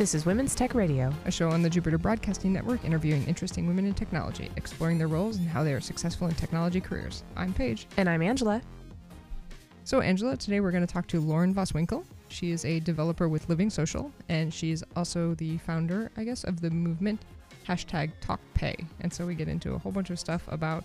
This is Women's Tech Radio, a show on the Jupiter Broadcasting Network interviewing interesting women in technology, exploring their roles and how they are successful in technology careers. I'm Paige. And I'm Angela. So, Angela, today we're going to talk to Lauren Voswinkel. She is a developer with Living Social, and she's also the founder, I guess, of the movement hashtag TalkPay. And so we get into a whole bunch of stuff about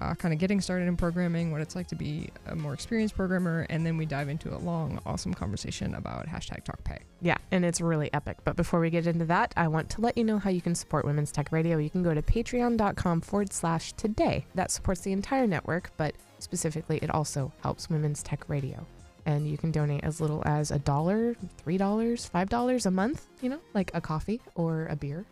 uh, kind of getting started in programming, what it's like to be a more experienced programmer, and then we dive into a long, awesome conversation about hashtag TalkPay. Yeah, and it's really epic. But before we get into that, I want to let you know how you can support Women's Tech Radio. You can go to patreon.com forward slash today. That supports the entire network, but specifically, it also helps Women's Tech Radio and you can donate as little as a dollar, three dollars, five dollars a month, you know, like a coffee or a beer.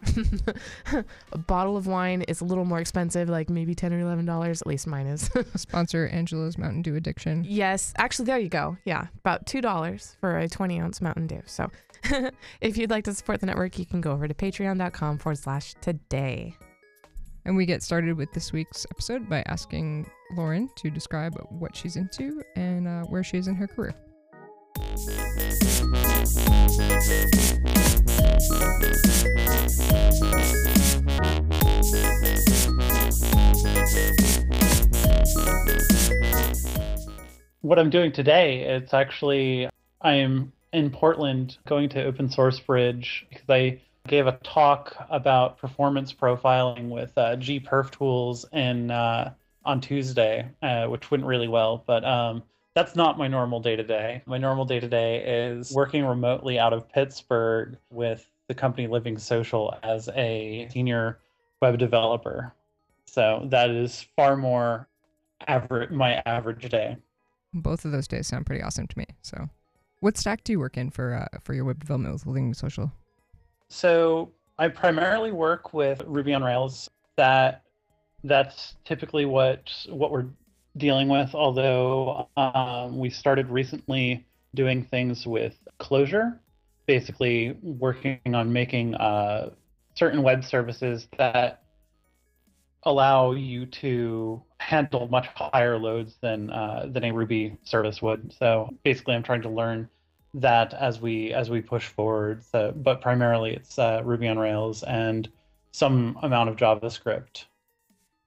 a bottle of wine is a little more expensive, like maybe ten or eleven dollars, at least mine is. Sponsor Angela's Mountain Dew addiction. Yes, actually there you go. Yeah, about two dollars for a twenty ounce Mountain Dew. So if you'd like to support the network, you can go over to patreon.com forward slash today. And we get started with this week's episode by asking Lauren to describe what she's into and uh, where she is in her career. What I'm doing today, it's actually, I am in Portland going to Open Source Bridge because I gave a talk about performance profiling with uh, gperftools in uh, on Tuesday, uh, which went really well. But um, that's not my normal day to day. My normal day to day is working remotely out of Pittsburgh with the company Living Social as a senior web developer. So that is far more average my average day. Both of those days sound pretty awesome to me. So, what stack do you work in for uh, for your web development with Living Social? So I primarily work with Ruby on Rails. That that's typically what what we're dealing with. Although um, we started recently doing things with Clojure, basically working on making uh, certain web services that allow you to handle much higher loads than uh, than a Ruby service would. So basically, I'm trying to learn that as we as we push forward. So, but primarily it's uh, Ruby on Rails and some amount of JavaScript.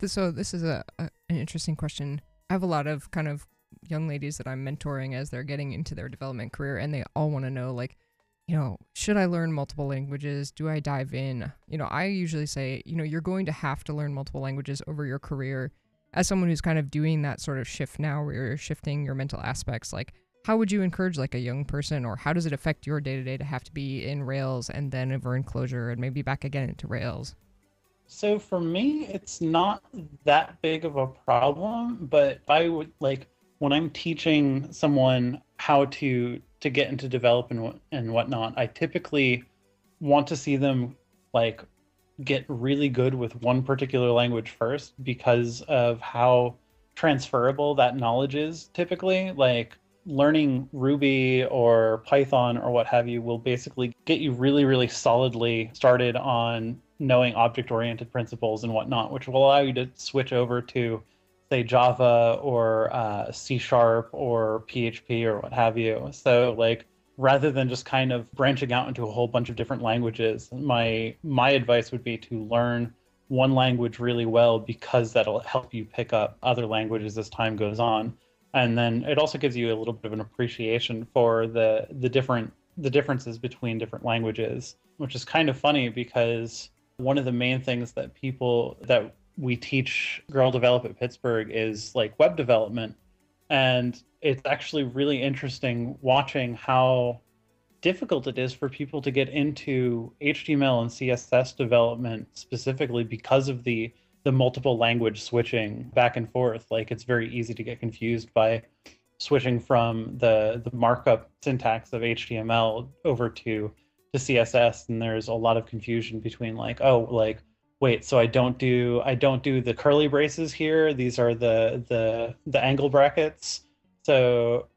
So this is a, a, an interesting question. I have a lot of kind of young ladies that I'm mentoring as they're getting into their development career, and they all want to know like, you know, should I learn multiple languages? Do I dive in? You know, I usually say, you know, you're going to have to learn multiple languages over your career. As someone who's kind of doing that sort of shift now, where you're shifting your mental aspects, like how would you encourage like a young person or how does it affect your day to day to have to be in Rails and then over in Clojure and maybe back again into Rails? So for me, it's not that big of a problem, but I would like when I'm teaching someone how to to get into develop and, and whatnot, I typically want to see them like get really good with one particular language first because of how transferable that knowledge is typically. Like learning Ruby or Python or what have you will basically get you really, really solidly started on knowing object oriented principles and whatnot, which will allow you to switch over to, say, Java or uh, C sharp or PHP or what have you. So, like, rather than just kind of branching out into a whole bunch of different languages, my my advice would be to learn one language really well because that'll help you pick up other languages as time goes on and then it also gives you a little bit of an appreciation for the the different the differences between different languages which is kind of funny because one of the main things that people that we teach Girl Develop It pittsburgh is like web development. And it's actually really interesting watching how difficult it is for people to get into html and css development specifically because of the the multiple language switching back and forth like it's very easy to get confused by switching from the the markup syntax of html over to to css and there's a lot of confusion between like oh like wait so i don't do i don't do the curly braces here. These are the the the angle brackets. So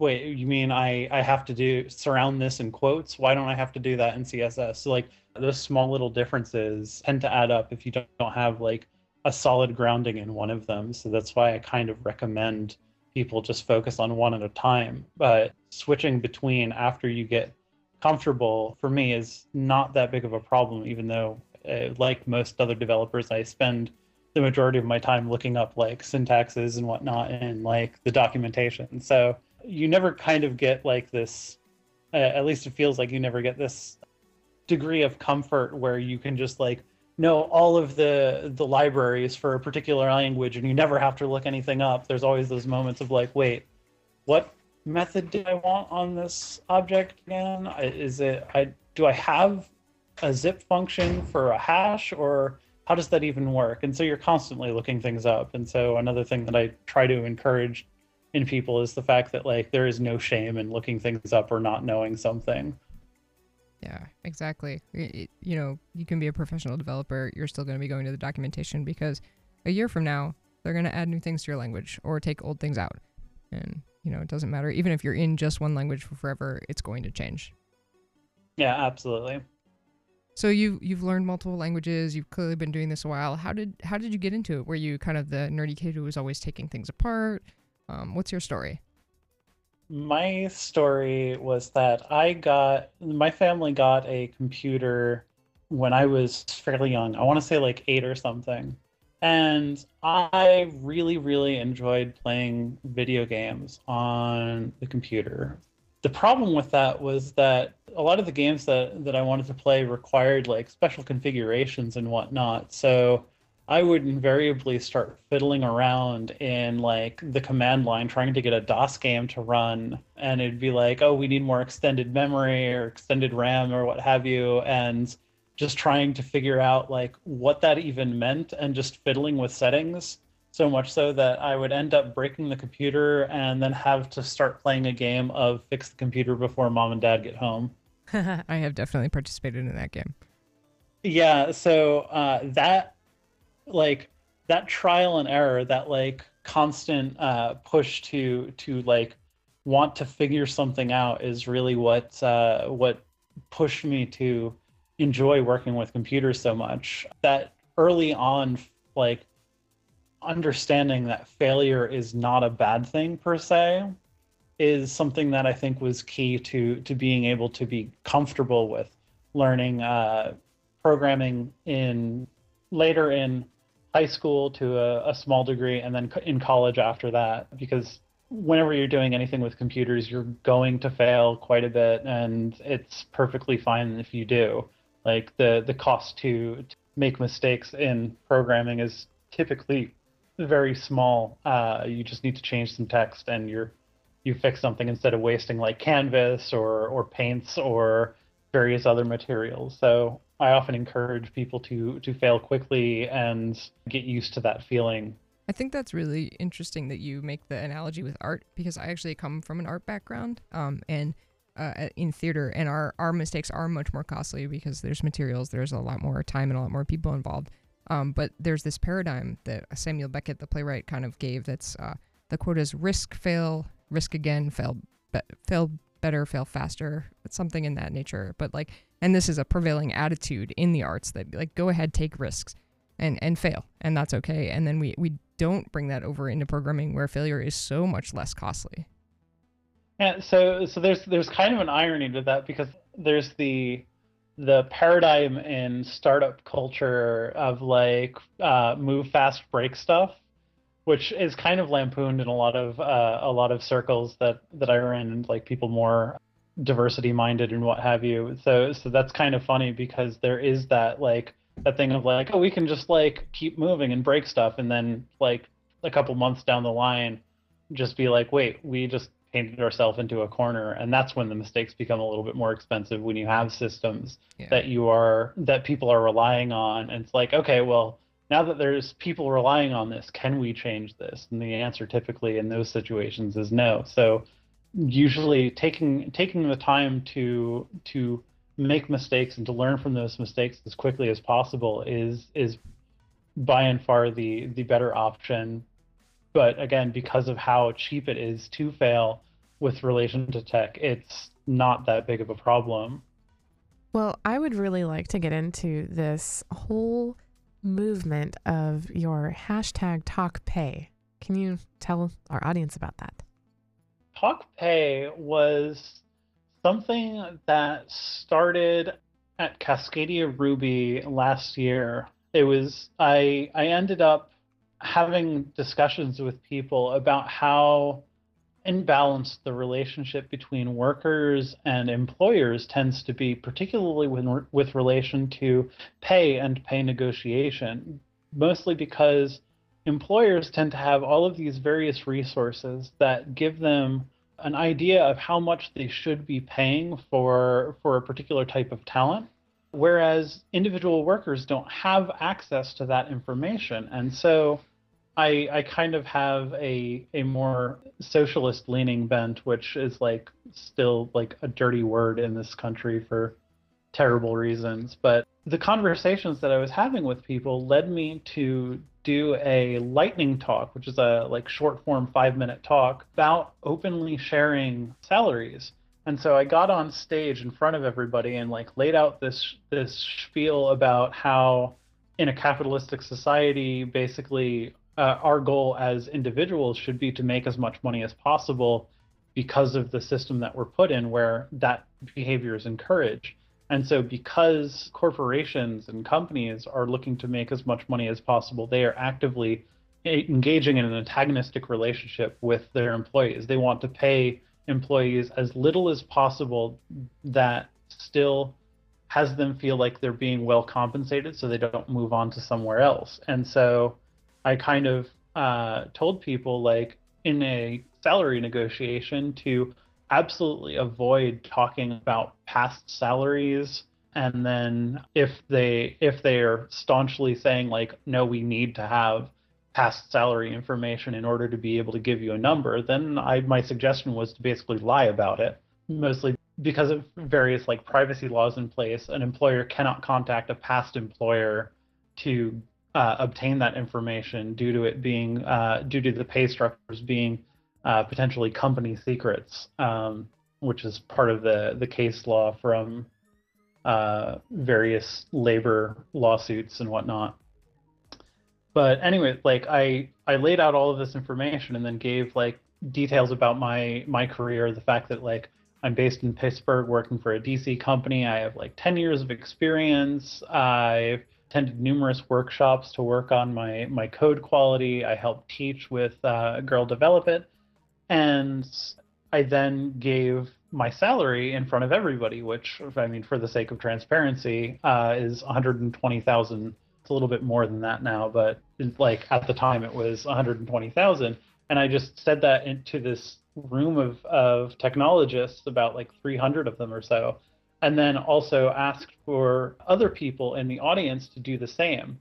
wait you mean i i have to do surround this in quotes why don't i have to do that in css so like those small little differences tend to add up if you don't, have like a solid grounding in one of them. So that's why I kind of recommend people just focus on one at a time. But switching between after you get comfortable for me is not that big of a problem, even though, uh, like most other developers, I spend the majority of my time looking up like syntaxes and whatnot and like the documentation. So you never kind of get like this, uh, at least it feels like you never get this degree of comfort where you can just like know all of the the libraries for a particular language and you never have to look anything up. There's always those moments of like, wait, what method do I want on this object again? Is it I do I have a zip function for a hash or how does that even work? And so you're constantly looking things up. And so another thing that I try to encourage in people is the fact that like there is no shame in looking things up or not knowing something. Yeah, exactly. It, you know, you can be a professional developer, you're still going to be going to the documentation because a year from now, they're going to add new things to your language or take old things out. And, you know, it doesn't matter. Even if you're in just one language for forever, it's going to change. Yeah, absolutely. So you you've learned multiple languages. You've clearly been doing this a while. How did how did you get into it? Were you kind of the nerdy kid who was always taking things apart? Um, what's your story? My story was that I got my family got a computer when I was fairly young. I want to say like eight or something. And I really, really enjoyed playing video games on the computer. The problem with that was that a lot of the games that, that I wanted to play required like special configurations and whatnot. So I would invariably start fiddling around in like the command line trying to get a DOS game to run. And it'd be like, oh, we need more extended memory or extended RAM or what have you. And just trying to figure out like what that even meant and just fiddling with settings so much so that I would end up breaking the computer and then have to start playing a game of fix the computer before mom and dad get home. I have definitely participated in that game. Yeah, so uh, that like that trial and error that like constant uh, push to to like want to figure something out is really what uh, what pushed me to enjoy working with computers so much. That early on like understanding that failure is not a bad thing per se is something that I think was key to to being able to be comfortable with learning uh, programming in later in high school to a, a small degree and then in college after that because whenever you're doing anything with computers you're going to fail quite a bit and it's perfectly fine if you do. Like the the cost to, to make mistakes in programming is typically very small. Uh, you just need to change some text and you're you fix something instead of wasting like canvas or or paints or various other materials. So I often encourage people to to fail quickly and get used to that feeling. I think that's really interesting that you make the analogy with art because I actually come from an art background um, and uh, in theater, and our our mistakes are much more costly because there's materials, there's a lot more time and a lot more people involved. Um, but there's this paradigm that Samuel Beckett, the playwright, kind of gave. That's uh, the quote is risk, fail, risk again, fail, be- fail better, fail faster. Something in that nature. But like and this is a prevailing attitude in the arts that like go ahead take risks and and fail and that's okay. And then we we don't bring that over into programming where failure is so much less costly. Yeah so so there's there's kind of an irony to that because there's the the paradigm in startup culture of like uh, move fast break stuff which is kind of lampooned in a lot of uh, a lot of circles that that are in like people more diversity minded and what have you. So so that's kind of funny because there is that like that thing of like, oh, we can just like keep moving and break stuff and then like a couple months down the line just be like, wait, we just painted ourselves into a corner and that's when the mistakes become a little bit more expensive when you have systems yeah. that you are that people are relying on and it's like okay well now that there's people relying on this can we change this and the answer typically in those situations is no so usually taking taking the time to to make mistakes and to learn from those mistakes as quickly as possible is is by and far the the better option. But again because of how cheap it is to fail with relation to tech it's not that big of a problem. Well i would really like to get into this whole movement of your hashtag talk pay. Can you tell our audience about that Talk Pay was something that started at Cascadia Ruby last year. It was I I ended up having discussions with people about how imbalanced the relationship between workers and employers tends to be, particularly when, with relation to pay and pay negotiation, mostly because employers tend to have all of these various resources that give them an idea of how much they should be paying for for a particular type of talent whereas individual workers don't have access to that information. And so I, I kind of have a a more socialist leaning bent, which is like still like a dirty word in this country for terrible reasons. But the conversations that I was having with people led me to do a lightning talk, which is a like short form five minute talk about openly sharing salaries. And so I got on stage in front of everybody and like laid out this this spiel about how in a capitalistic society, basically uh, our goal as individuals should be to make as much money as possible because of the system that we're put in where that behavior is encouraged. And so, because corporations and companies are looking to make as much money as possible, they are actively engaging in an antagonistic relationship with their employees. They want to pay employees as little as possible that still has them feel like they're being well compensated so they don't move on to somewhere else. And so, I kind of uh, told people, like, in a salary negotiation, to absolutely avoid talking about past salaries. And then if they if they are staunchly saying like no we need to have past salary information in order to be able to give you a number then i my suggestion was to basically lie about it mostly because of various like privacy laws in place. An employer cannot contact a past employer to uh, obtain that information due to it being uh, due to the pay structures being uh, potentially company secrets, um, which is part of the the case law from uh, various labor lawsuits and whatnot. But anyway, like I I laid out all of this information and then gave like details about my my career, the fact that like I'm based in Pittsburgh working for a DC company. I have like 10 years of experience. I've attended numerous workshops to work on my my code quality. I helped teach with uh, Girl Develop It and I then gave my salary in front of everybody, which I mean, for the sake of transparency, uh, is 120,000. It's a little bit more than that now, but like at the time it was 120,000, and I just said that into this room of of technologists, about like 300 of them or so, and then also asked for other people in the audience to do the same.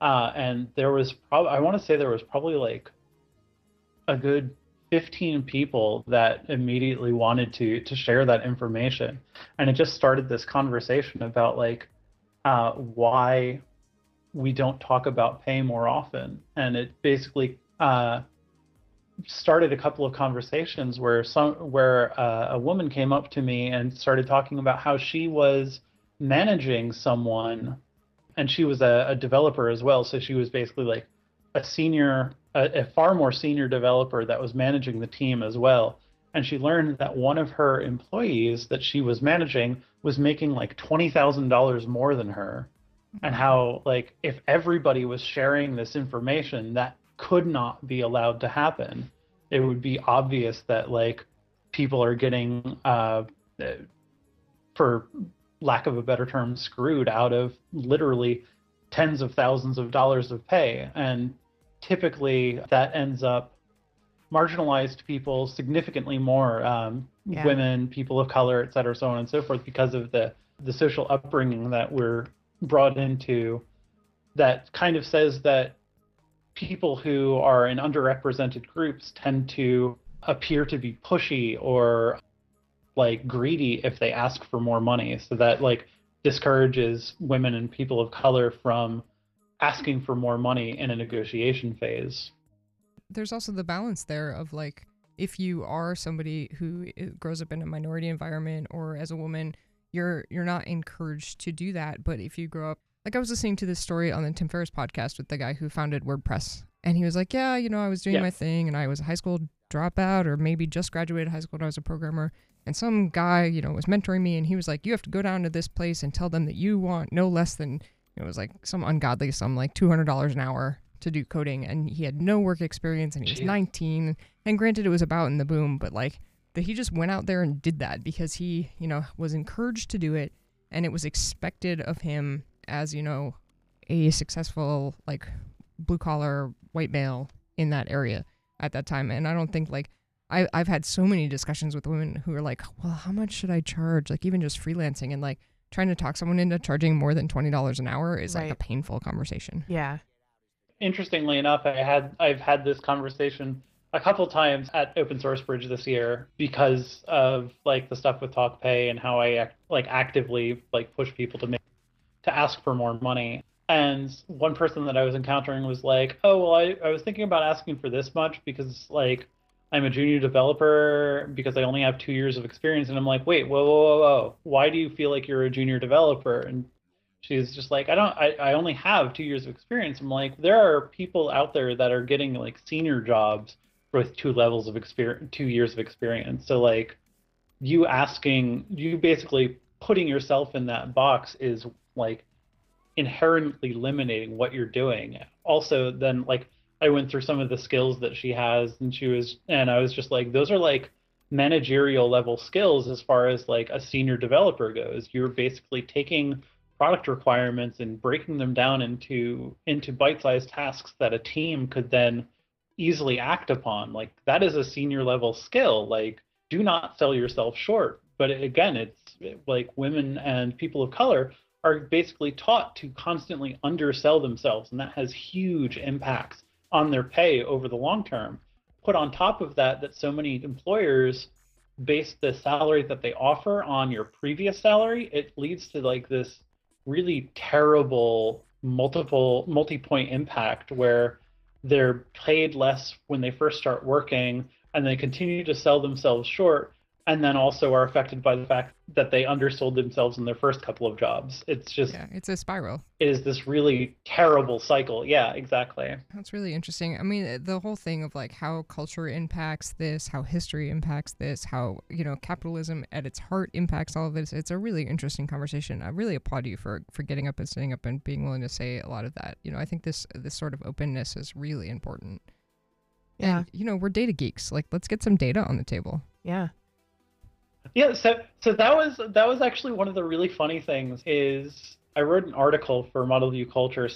Uh, and there was probably I want to say there was probably like a good 15 people that immediately wanted to to share that information. And it just started this conversation about like uh, why we don't talk about pay more often. And it basically uh, started a couple of conversations where some where uh, a woman came up to me and started talking about how she was managing someone and she was a, a developer as well. So she was basically like a senior a, a far more senior developer that was managing the team as well. And she learned that one of her employees that she was managing was making like $20,000 more than her. And how, like, if everybody was sharing this information, that could not be allowed to happen. It would be obvious that, like, people are getting, uh, for lack of a better term, screwed out of literally tens of thousands of dollars of pay. And typically that ends up marginalized people significantly more um, yeah. women people of color et cetera so on and so forth because of the the social upbringing that we're brought into that kind of says that people who are in underrepresented groups tend to appear to be pushy or like greedy if they ask for more money so that like discourages women and people of color from asking for more money in a negotiation phase. There's also the balance there of like if you are somebody who grows up in a minority environment or as a woman, you're you're not encouraged to do that. But if you grow up, like I was listening to this story on the Tim Ferriss podcast with the guy who founded WordPress, and he was like, "Yeah, you know, I was doing yeah. my thing, and I was a high school dropout, or maybe just graduated high school and I was a programmer." And some guy, you know, was mentoring me and he was like, You have to go down to this place and tell them that you want no less than it was like some ungodly sum, like two hundred dollars an hour to do coding and he had no work experience and he was Jeez. 19 and granted it was about in the boom but like that he just went out there and did that because he you know was encouraged to do it and it was expected of him as you know a successful like blue collar white male in that area at that time. And i don't think like I, i've had so many discussions with women who are like well how much should i charge? Like even just freelancing and like trying to talk someone into charging more than $20 an hour is like a painful conversation Yeah. interestingly enough, I had I've had this conversation a couple times at Open Source Bridge this year because of like the stuff with TalkPay and how I act, like actively like push people to make to ask for more money. And one person that I was encountering was like, "Oh, well, I, I was thinking about asking for this much because like I'm a junior developer because I only have two years of experience." And I'm like, "Wait, whoa, whoa, whoa, whoa! Why do you feel like you're a junior developer?" And she's just like, I don't, I, I only have two years of experience. I'm like, there are people out there that are getting like senior jobs with two levels of experience, two years of experience. So like, you asking, you basically putting yourself in that box is like inherently limiting what you're doing. Also, then like I went through some of the skills that she has, and she was, and I was just like, those are like managerial level skills as far as like a senior developer goes. You're basically taking product requirements and breaking them down into into bite-sized tasks that a team could then easily act upon. Like that is a senior level skill. Like do not sell yourself short. But again, it's like women and people of color are basically taught to constantly undersell themselves, and that has huge impacts on their pay over the long term. Put on top of that, that so many employers base the salary that they offer on your previous salary, it leads to like this really terrible multiple multi-point impact where they're paid less when they first start working and they continue to sell themselves short and then also are affected by the fact that they undersold themselves in their first couple of jobs. It's just yeah it's a spiral it is this really terrible cycle. Yeah, exactly. That's really interesting. I mean, the whole thing of like how culture impacts this, how history impacts this, how, you know, capitalism at its heart impacts all of this. It's a really interesting conversation. I really applaud you for for getting up and standing up and being willing to say a lot of that. You know, I think this this sort of openness is really important. Yeah. And, you know, we're data geeks. Like, let's get some data on the table. Yeah. Yeah, so so that was that was actually one of the really funny things is I wrote an article for Model View Culture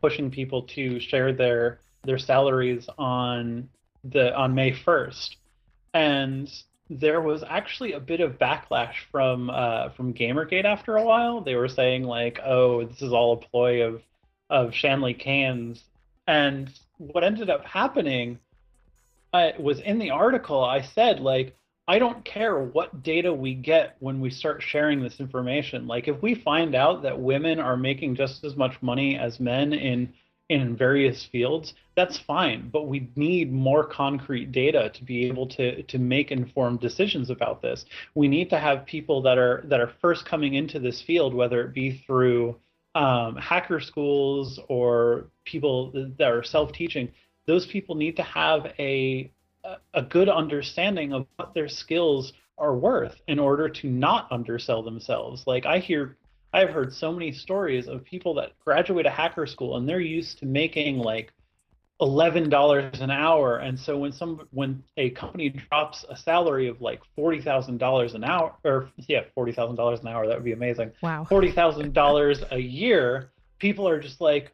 pushing people to share their their salaries on the on May 1st. And there was actually a bit of backlash from uh, from Gamergate after a while. They were saying like, "Oh, this is all a ploy of of Shanley Kane's." And what ended up happening uh, was in the article. I said like, I don't care what data we get when we start sharing this information. Like if we find out that women are making just as much money as men in in various fields, that's fine. But we need more concrete data to be able to to make informed decisions about this. We need to have people that are that are first coming into this field, whether it be through um, hacker schools or people that are self-teaching. Those people need to have a a good understanding of what their skills are worth in order to not undersell themselves. Like I hear I've heard so many stories of people that graduate a hacker school and they're used to making like eleven dollars an hour. And so when some when a company drops a salary of like forty thousand dollars an hour or yeah, forty thousand dollars an hour, that would be amazing. Wow. Forty thousand dollars a year, people are just like,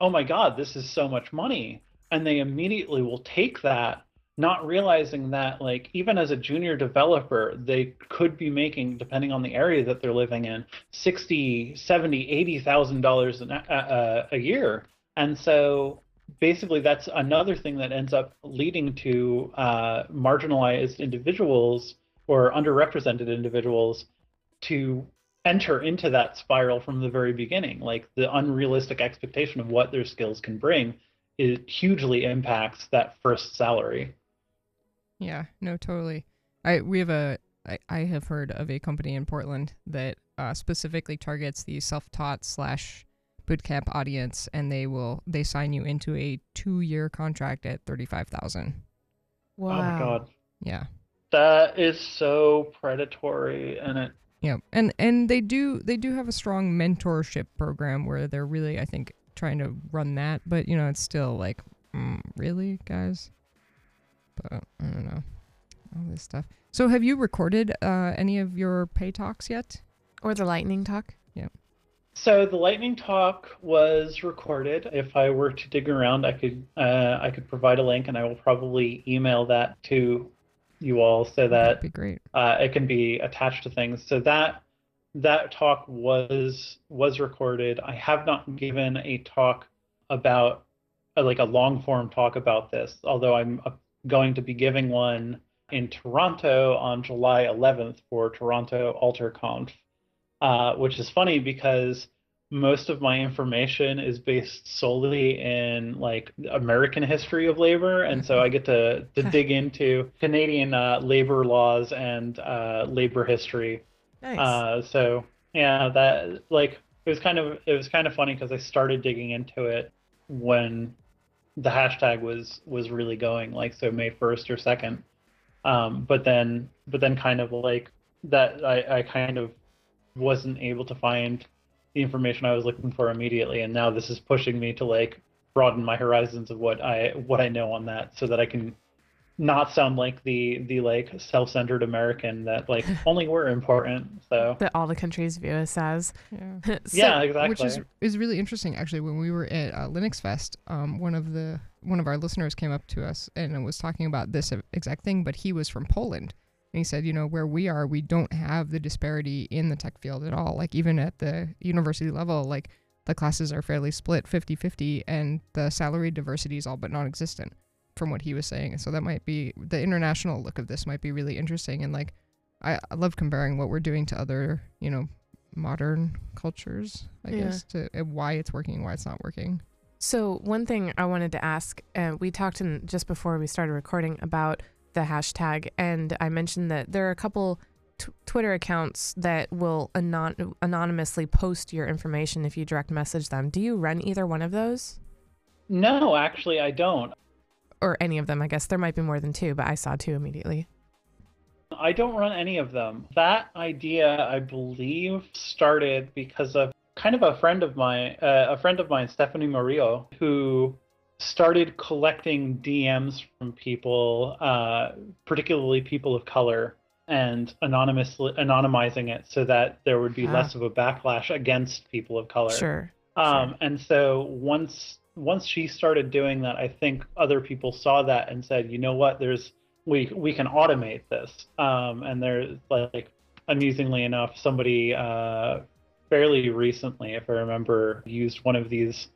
Oh my god, this is so much money. And they immediately will take that not realizing that like even as a junior developer they could be making depending on the area that they're living in 60 70 80 thousand dollars a a year. And so basically that's another thing that ends up leading to uh, marginalized individuals or underrepresented individuals to enter into that spiral from the very beginning. Like the unrealistic expectation of what their skills can bring it hugely impacts that first salary Yeah, no, totally. I we have a I, I have heard of a company in Portland that uh, specifically targets the self-taught slash bootcamp audience, and they will they sign you into a two-year contract at thirty-five thousand. Wow. oh my god Yeah, That is so predatory, and it Yeah, and and they do they do have a strong mentorship program where they're really I think trying to run that, but you know it's still like mm, really guys. But I don't know all this stuff. So have you recorded uh, any of your pay talks yet? Or the lightning talk? Yeah. So the lightning talk was recorded. If I were to dig around, I could uh, I could provide a link, and I will probably email that to you all so that That'd be great. uh, it can be attached to things. So that that talk was was recorded. I have not given a talk about uh, like a long form talk about this, although I'm uh, going to be giving one in Toronto on July 11th for Toronto AlterConf, uh, which is funny because most of my information is based solely in like American history of labor, and so I get to to dig into Canadian uh, labor laws and uh, labor history. Nice. Uh, so yeah, that like it was kind of it was kind of funny because I started digging into it when the hashtag was was really going, like so May first or second. Um, but then but then kind of like that I, I kind of wasn't able to find the information I was looking for immediately, and now this is pushing me to like broaden my horizons of what I what I know on that, so that I can not sound like the the like self-centered American that like only we're important. So that all the countries view us as. Yeah. So- yeah, exactly. Which is is really interesting actually. When we were at uh, Linux Fest, um, one of the one of our listeners came up to us and was talking about this exact thing, but he was from Poland. And he said, you know, where we are, we don't have the disparity in the tech field at all. Like even at the university level, like the classes are fairly split 50-50 and the salary diversity is all but non-existent from what he was saying. So that might be the international look of this might be really interesting and like I, I love comparing what we're doing to other, you know, modern cultures, I Yeah. guess, to uh, why it's working why it's not working. So one thing I wanted to ask, uh, we talked in just before we started recording about the hashtag, and I mentioned that there are a couple t- Twitter accounts that will anon- anonymously post your information if you direct message them. Do you run either one of those, no, actually, I don't. Or any of them? I guess there might be more than two, but I saw two immediately. I don't run any of them. That idea, I believe, started because of kind of a friend of mine, uh, a friend of mine, Stephanie Morillo, who started collecting DMs from people, uh, particularly people of color, and anonymously anonymizing it so that there would be Ah. less of a backlash against people of color. Sure. Um, and so once once she started doing that, I think other people saw that and said, you know what, there's we we can automate this. Um, and there's like amusingly enough, somebody uh, fairly recently, if I remember, used one of these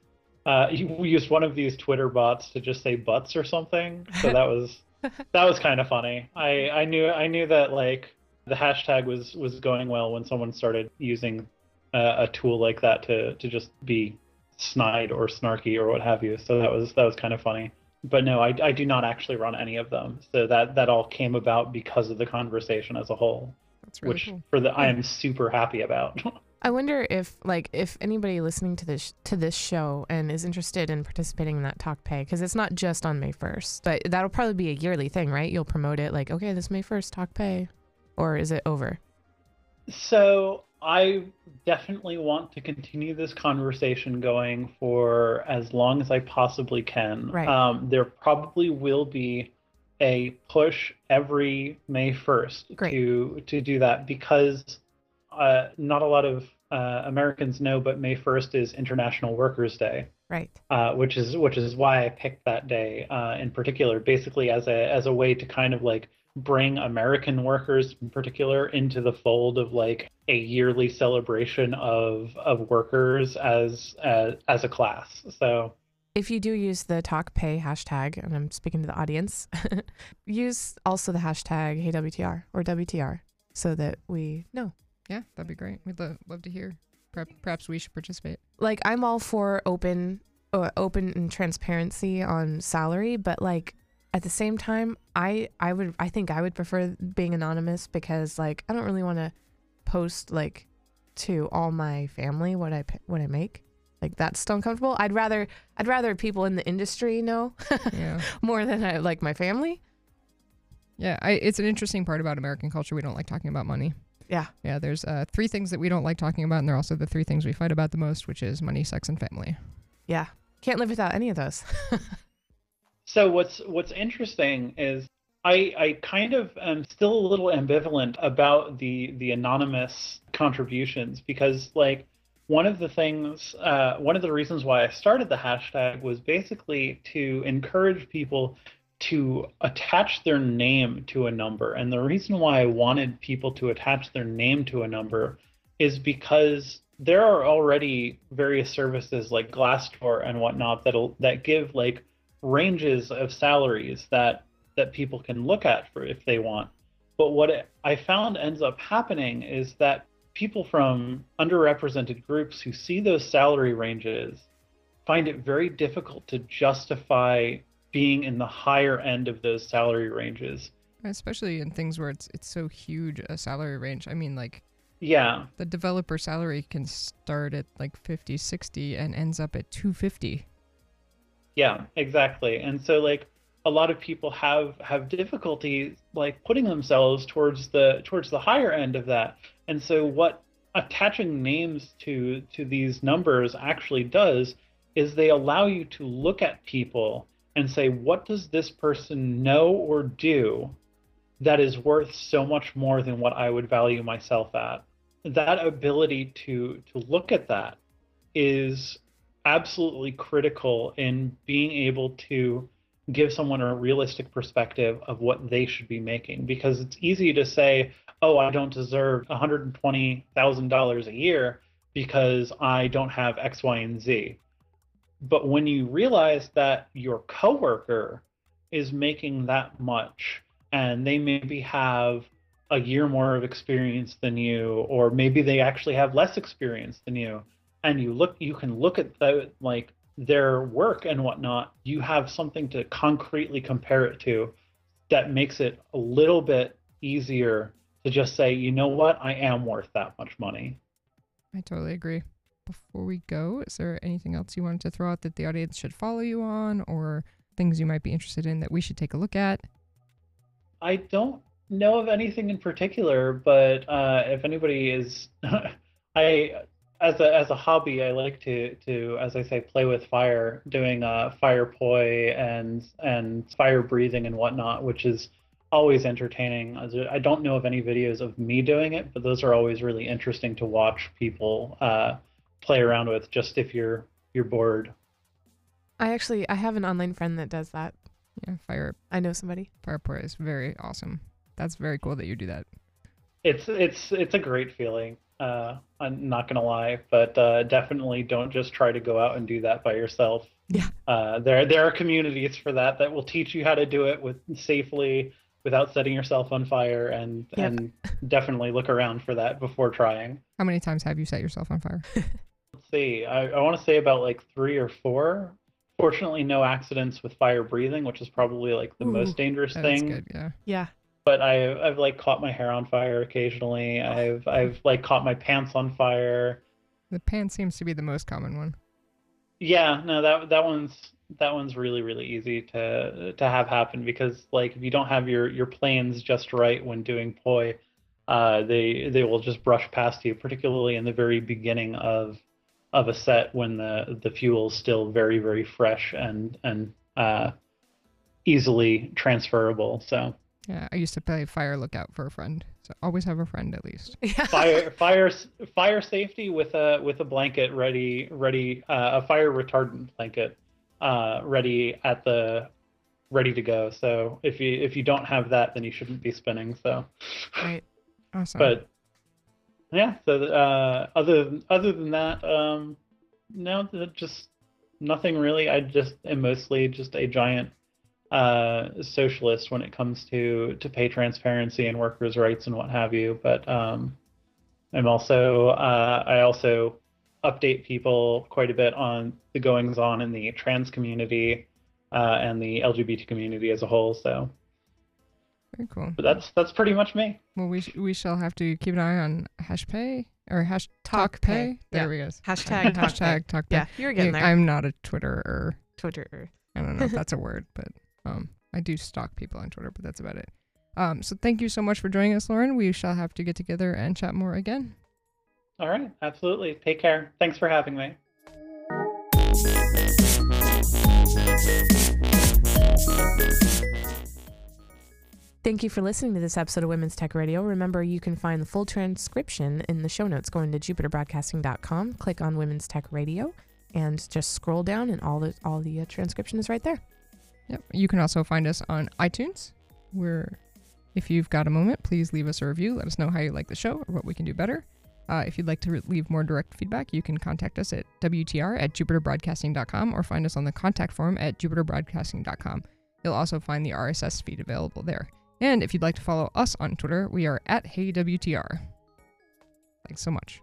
uh, used one of these Twitter bots to just say butts or something. So that was that was kind of funny. I I knew I knew that like the hashtag was was going well when someone started using uh, a tool like that to to just be snide or snarky or what have you. So that was that was kind of funny. But no, I, I do not actually run any of them. So that that all came about because of the conversation as a whole, That's really which cool. for the I am super happy about. I wonder if like if anybody listening to this to this show and is interested in participating in that talk pay because it's not just on May 1st, but that'll probably be a yearly thing, right? You'll promote it like, okay, this May 1st talk pay, or is it over? So I definitely want to continue this conversation going for as long as I possibly can. Right. Um, there probably will be a push every May 1st Great. to to do that because uh, not a lot of uh, Americans know, but May 1st is International Workers' Day Right. uh, which is which is why I picked that day uh, in particular, basically as a as a way to kind of like bring American workers in particular into the fold of like a yearly celebration of of workers as as, as a class. So If you do use the talk pay hashtag, and I'm speaking to the audience, use also the hashtag HeyWTR or WTR so that we know. Yeah, that'd be great. We'd lo- love to hear. Perhaps, perhaps we should participate. like I'm all for open uh, open and transparency on salary, but like at the same time, I I would I think I would prefer being anonymous because like I don't really want to post like to all my family what I what I make. Like that's still uncomfortable. I'd rather I'd rather people in the industry know Yeah. more than I like my family. Yeah, I, it's an interesting part about American culture. We don't like talking about money. Yeah. Yeah, there's uh, three things that we don't like talking about, and they're also the three things we fight about the most, which is money, sex, and family. Yeah. Can't live without any of those. So what's what's interesting is I I kind of am still a little ambivalent about the the anonymous contributions because like one of the things uh, one of the reasons why I started the hashtag was basically to encourage people to attach their name to a number. And the reason why I wanted people to attach their name to a number is because there are already various services like Glassdoor and whatnot that'll that give like ranges of salaries that that people can look at for if they want. But what it, I found ends up happening is that people from underrepresented groups who see those salary ranges find it very difficult to justify being in the higher end of those salary ranges. Especially in things where it's it's so huge a salary range. I mean, like Yeah, the developer salary can start at like 50, 60 and ends up at 250. Yeah, exactly. And so like a lot of people have have difficulty like putting themselves towards the towards the higher end of that. And so what attaching names to to these numbers actually does is they allow you to look at people and say what does this person know or do that is worth so much more than what I would value myself at. That ability to to look at that is absolutely critical in being able to give someone a realistic perspective of what they should be making. Because it's easy to say oh i don't deserve $120000 a year because i don't have x y and z. But when you realize that your coworker is making that much and they maybe have a year more of experience than you or maybe they actually have less experience than you and you look you can look at the like their work and whatnot you have something to concretely compare it to that makes it a little bit easier to just say you know what i am worth that much money I totally agree. Before we go, is there anything else you wanted to throw out that the audience should follow you on or things you might be interested in that we should take a look at? i don't know of anything in particular but uh, if anybody is i as a as a hobby, I like to to as I say play with fire, doing uh, fire poi and and fire breathing and whatnot, which is always entertaining. I don't know of any videos of me doing it, but those are always really interesting to watch people uh, play around with. Just if you're you're bored. I actually I have an online friend that does that. Yeah, fire I know somebody. fire poi is very awesome. That's very cool that you do that. It's it's it's a great feeling. Uh, I'm not gonna lie, but uh, definitely don't just try to go out and do that by yourself. Yeah. Uh, there there are communities for that that will teach you how to do it with safely without setting yourself on fire, and Yep. and definitely look around for that before trying. How many times have you set yourself on fire? Let's see. I, I want to say about like three or four. Fortunately, no accidents with fire breathing, which is probably like the Ooh, most dangerous That's thing. good. Yeah. Yeah. But I, I've like caught my hair on fire occasionally. I've I've like caught my pants on fire. The pants seems to be the most common one. Yeah, no, that that one's that one's really really easy to to have happen because like if you don't have your your planes just right when doing poi, uh, they they will just brush past you, particularly in the very beginning of of a set when the the fuel's still very very fresh and and uh, easily transferable. So. Yeah, I used to play fire lookout for a friend. So always have a friend at least. Yeah. fire fire fire safety with a with a blanket ready ready uh, a fire retardant blanket uh, ready at the ready to go so if you if you don't have that then you shouldn't be spinning so Right. Awesome. but yeah so uh, other other than that um no just nothing really i just am mostly just a giant uh, socialist when it comes to to pay transparency and workers' rights and what have you. But um, I'm also uh, I also update people quite a bit on the goings on in the trans community uh, and the LGBT community as a whole. So, Very cool. but that's that's pretty much me. Well, we sh- we shall have to keep an eye on HashPay or hash Talk TalkPay. Pay. There Yeah. we go. Hashtag TalkPay. hashtag TalkPay. Yeah, you're getting there. I'm not a Twitterer. Twitter. I don't know if that's a word, but um, I do stalk people on Twitter, but that's about it. Um, so thank you so much for joining us, Lauren. We shall have to get together and chat more again. All right, absolutely. Take care. Thanks for having me. Thank you for listening to this episode of Women's Tech Radio. Remember, you can find the full transcription in the show notes going to jupiterbroadcasting.com. Click on Women's Tech Radio and just scroll down, and all the all the uh, transcription is right there. Yep. You can also find us on iTunes, where if you've got a moment, please leave us a review. Let us know how you like the show or what we can do better. Uh, if you'd like to re- leave more direct feedback, you can contact us at WTR at jupiterbroadcasting.com or find us on the contact form at jupiterbroadcasting.com. You'll also find the RSS feed available there. And if you'd like to follow us on Twitter, we are at HeyWTR. Thanks so much.